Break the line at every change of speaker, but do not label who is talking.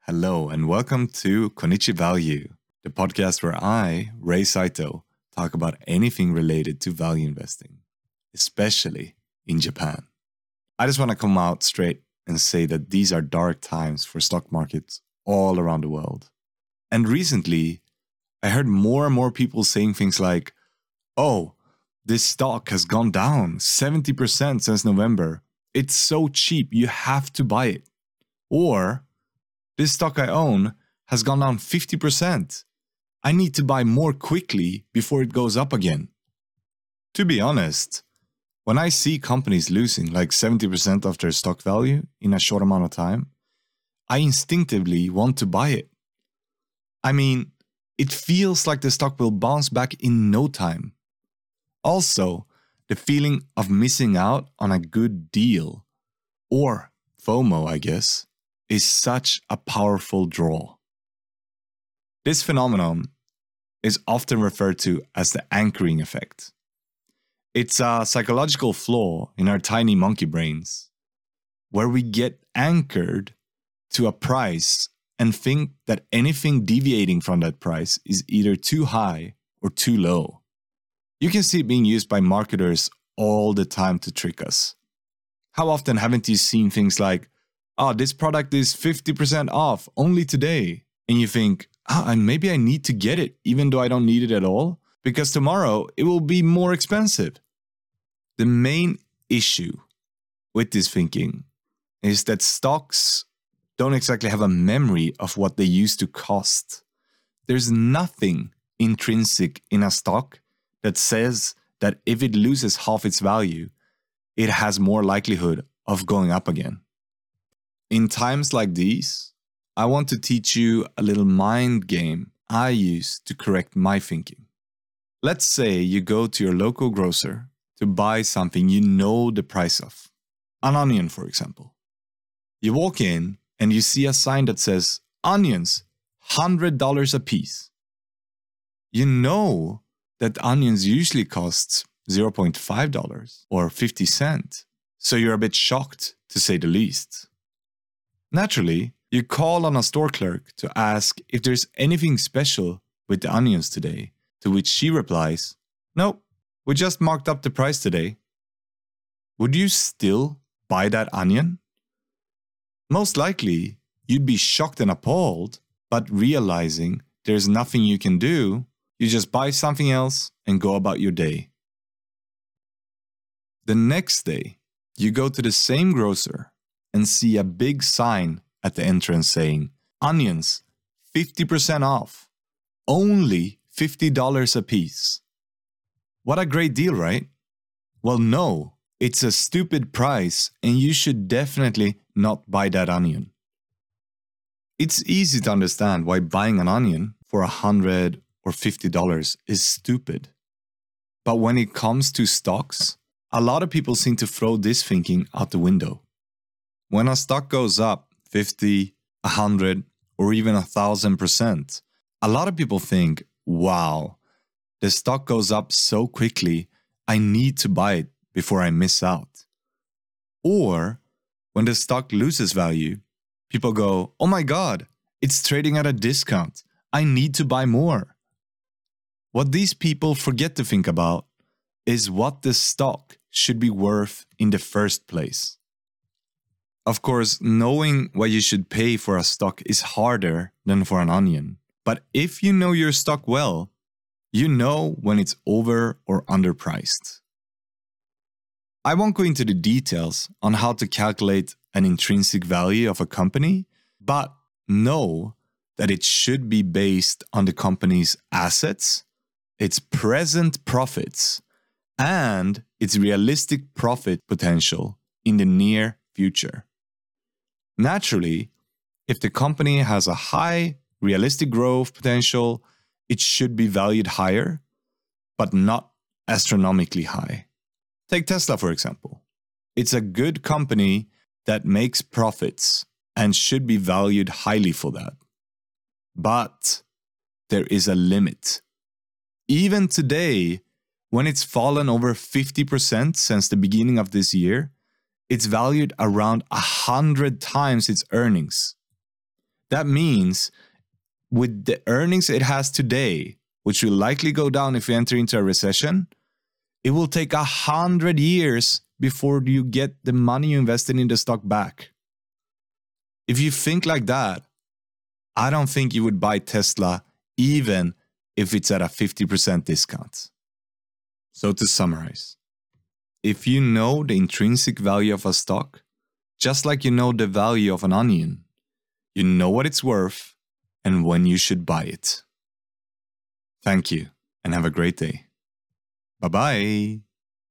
Hello and welcome to Konichi Value, the podcast where I, Ray Saito, talk about anything related to value investing, especially in Japan. I just want to come out straight and say that these are dark times for stock markets all around the world. And recently, I heard more and more people saying things like, oh, this stock has gone down 70% since November. It's so cheap, you have to buy it. Or, this stock I own has gone down 50%. I need to buy more quickly before it goes up again. To be honest, when I see companies losing like 70% of their stock value in a short amount of time, I instinctively want to buy it. I mean, it feels like the stock will bounce back in no time. Also, the feeling of missing out on a good deal, or FOMO, I guess, is such a powerful draw. This phenomenon is often referred to as the anchoring effect. It's a psychological flaw in our tiny monkey brains where we get anchored to a price and think that anything deviating from that price is either too high or too low. You can see it being used by marketers all the time to trick us. How often haven't you seen things like, oh, this product is 50% off only today? And you think, ah, and maybe I need to get it even though I don't need it at all, because tomorrow it will be more expensive. The main issue with this thinking is that stocks don't exactly have a memory of what they used to cost. There's nothing intrinsic in a stock that says that if it loses half its value, it has more likelihood of going up again. In times like these, I want to teach you a little mind game I use to correct my thinking. Let's say you go to your local grocer to buy something you know the price of, an onion, for example. You walk in and you see a sign that says onions, $100 a piece. You know that onions usually cost $0.5 or 50 cents, so you're a bit shocked to say the least. Naturally, you call on a store clerk to ask if there's anything special with the onions today, to which she replies, Nope, we just marked up the price today. Would you still buy that onion? Most likely, you'd be shocked and appalled, but realizing there's nothing you can do, you just buy something else and go about your day. The next day, you go to the same grocer and see a big sign at the entrance saying, Onions, 50% off, only $50 a piece. What a great deal, right? Well, no, it's a stupid price and you should definitely not buy that onion. It's easy to understand why buying an onion for a hundred or fifty dollars is stupid. But when it comes to stocks, a lot of people seem to throw this thinking out the window. When a stock goes up 50, 100, or even a thousand percent, a lot of people think, wow, the stock goes up so quickly, I need to buy it before I miss out. Or when the stock loses value, people go, oh my God, it's trading at a discount. I need to buy more. What these people forget to think about is what the stock should be worth in the first place. Of course, knowing what you should pay for a stock is harder than for an onion. But if you know your stock well, you know when it's over or underpriced. I won't go into the details on how to calculate an intrinsic value of a company, but know that it should be based on the company's assets, its present profits, and its realistic profit potential in the near future. Naturally, if the company has a high realistic growth potential, it should be valued higher, but not astronomically high. Take Tesla, for example. It's a good company that makes profits and should be valued highly for that. But there is a limit. Even today, when it's fallen over 50% since the beginning of this year, it's valued around 100 times its earnings. That means with the earnings it has today, which will likely go down if we enter into a recession, it will take a hundred years before you get the money you invested in the stock back. If you think like that, I don't think you would buy Tesla even if it's at a 50% discount. So to summarize, if you know the intrinsic value of a stock, just like you know the value of an onion, you know what it's worth and when you should buy it. Thank you and have a great day. Bye bye.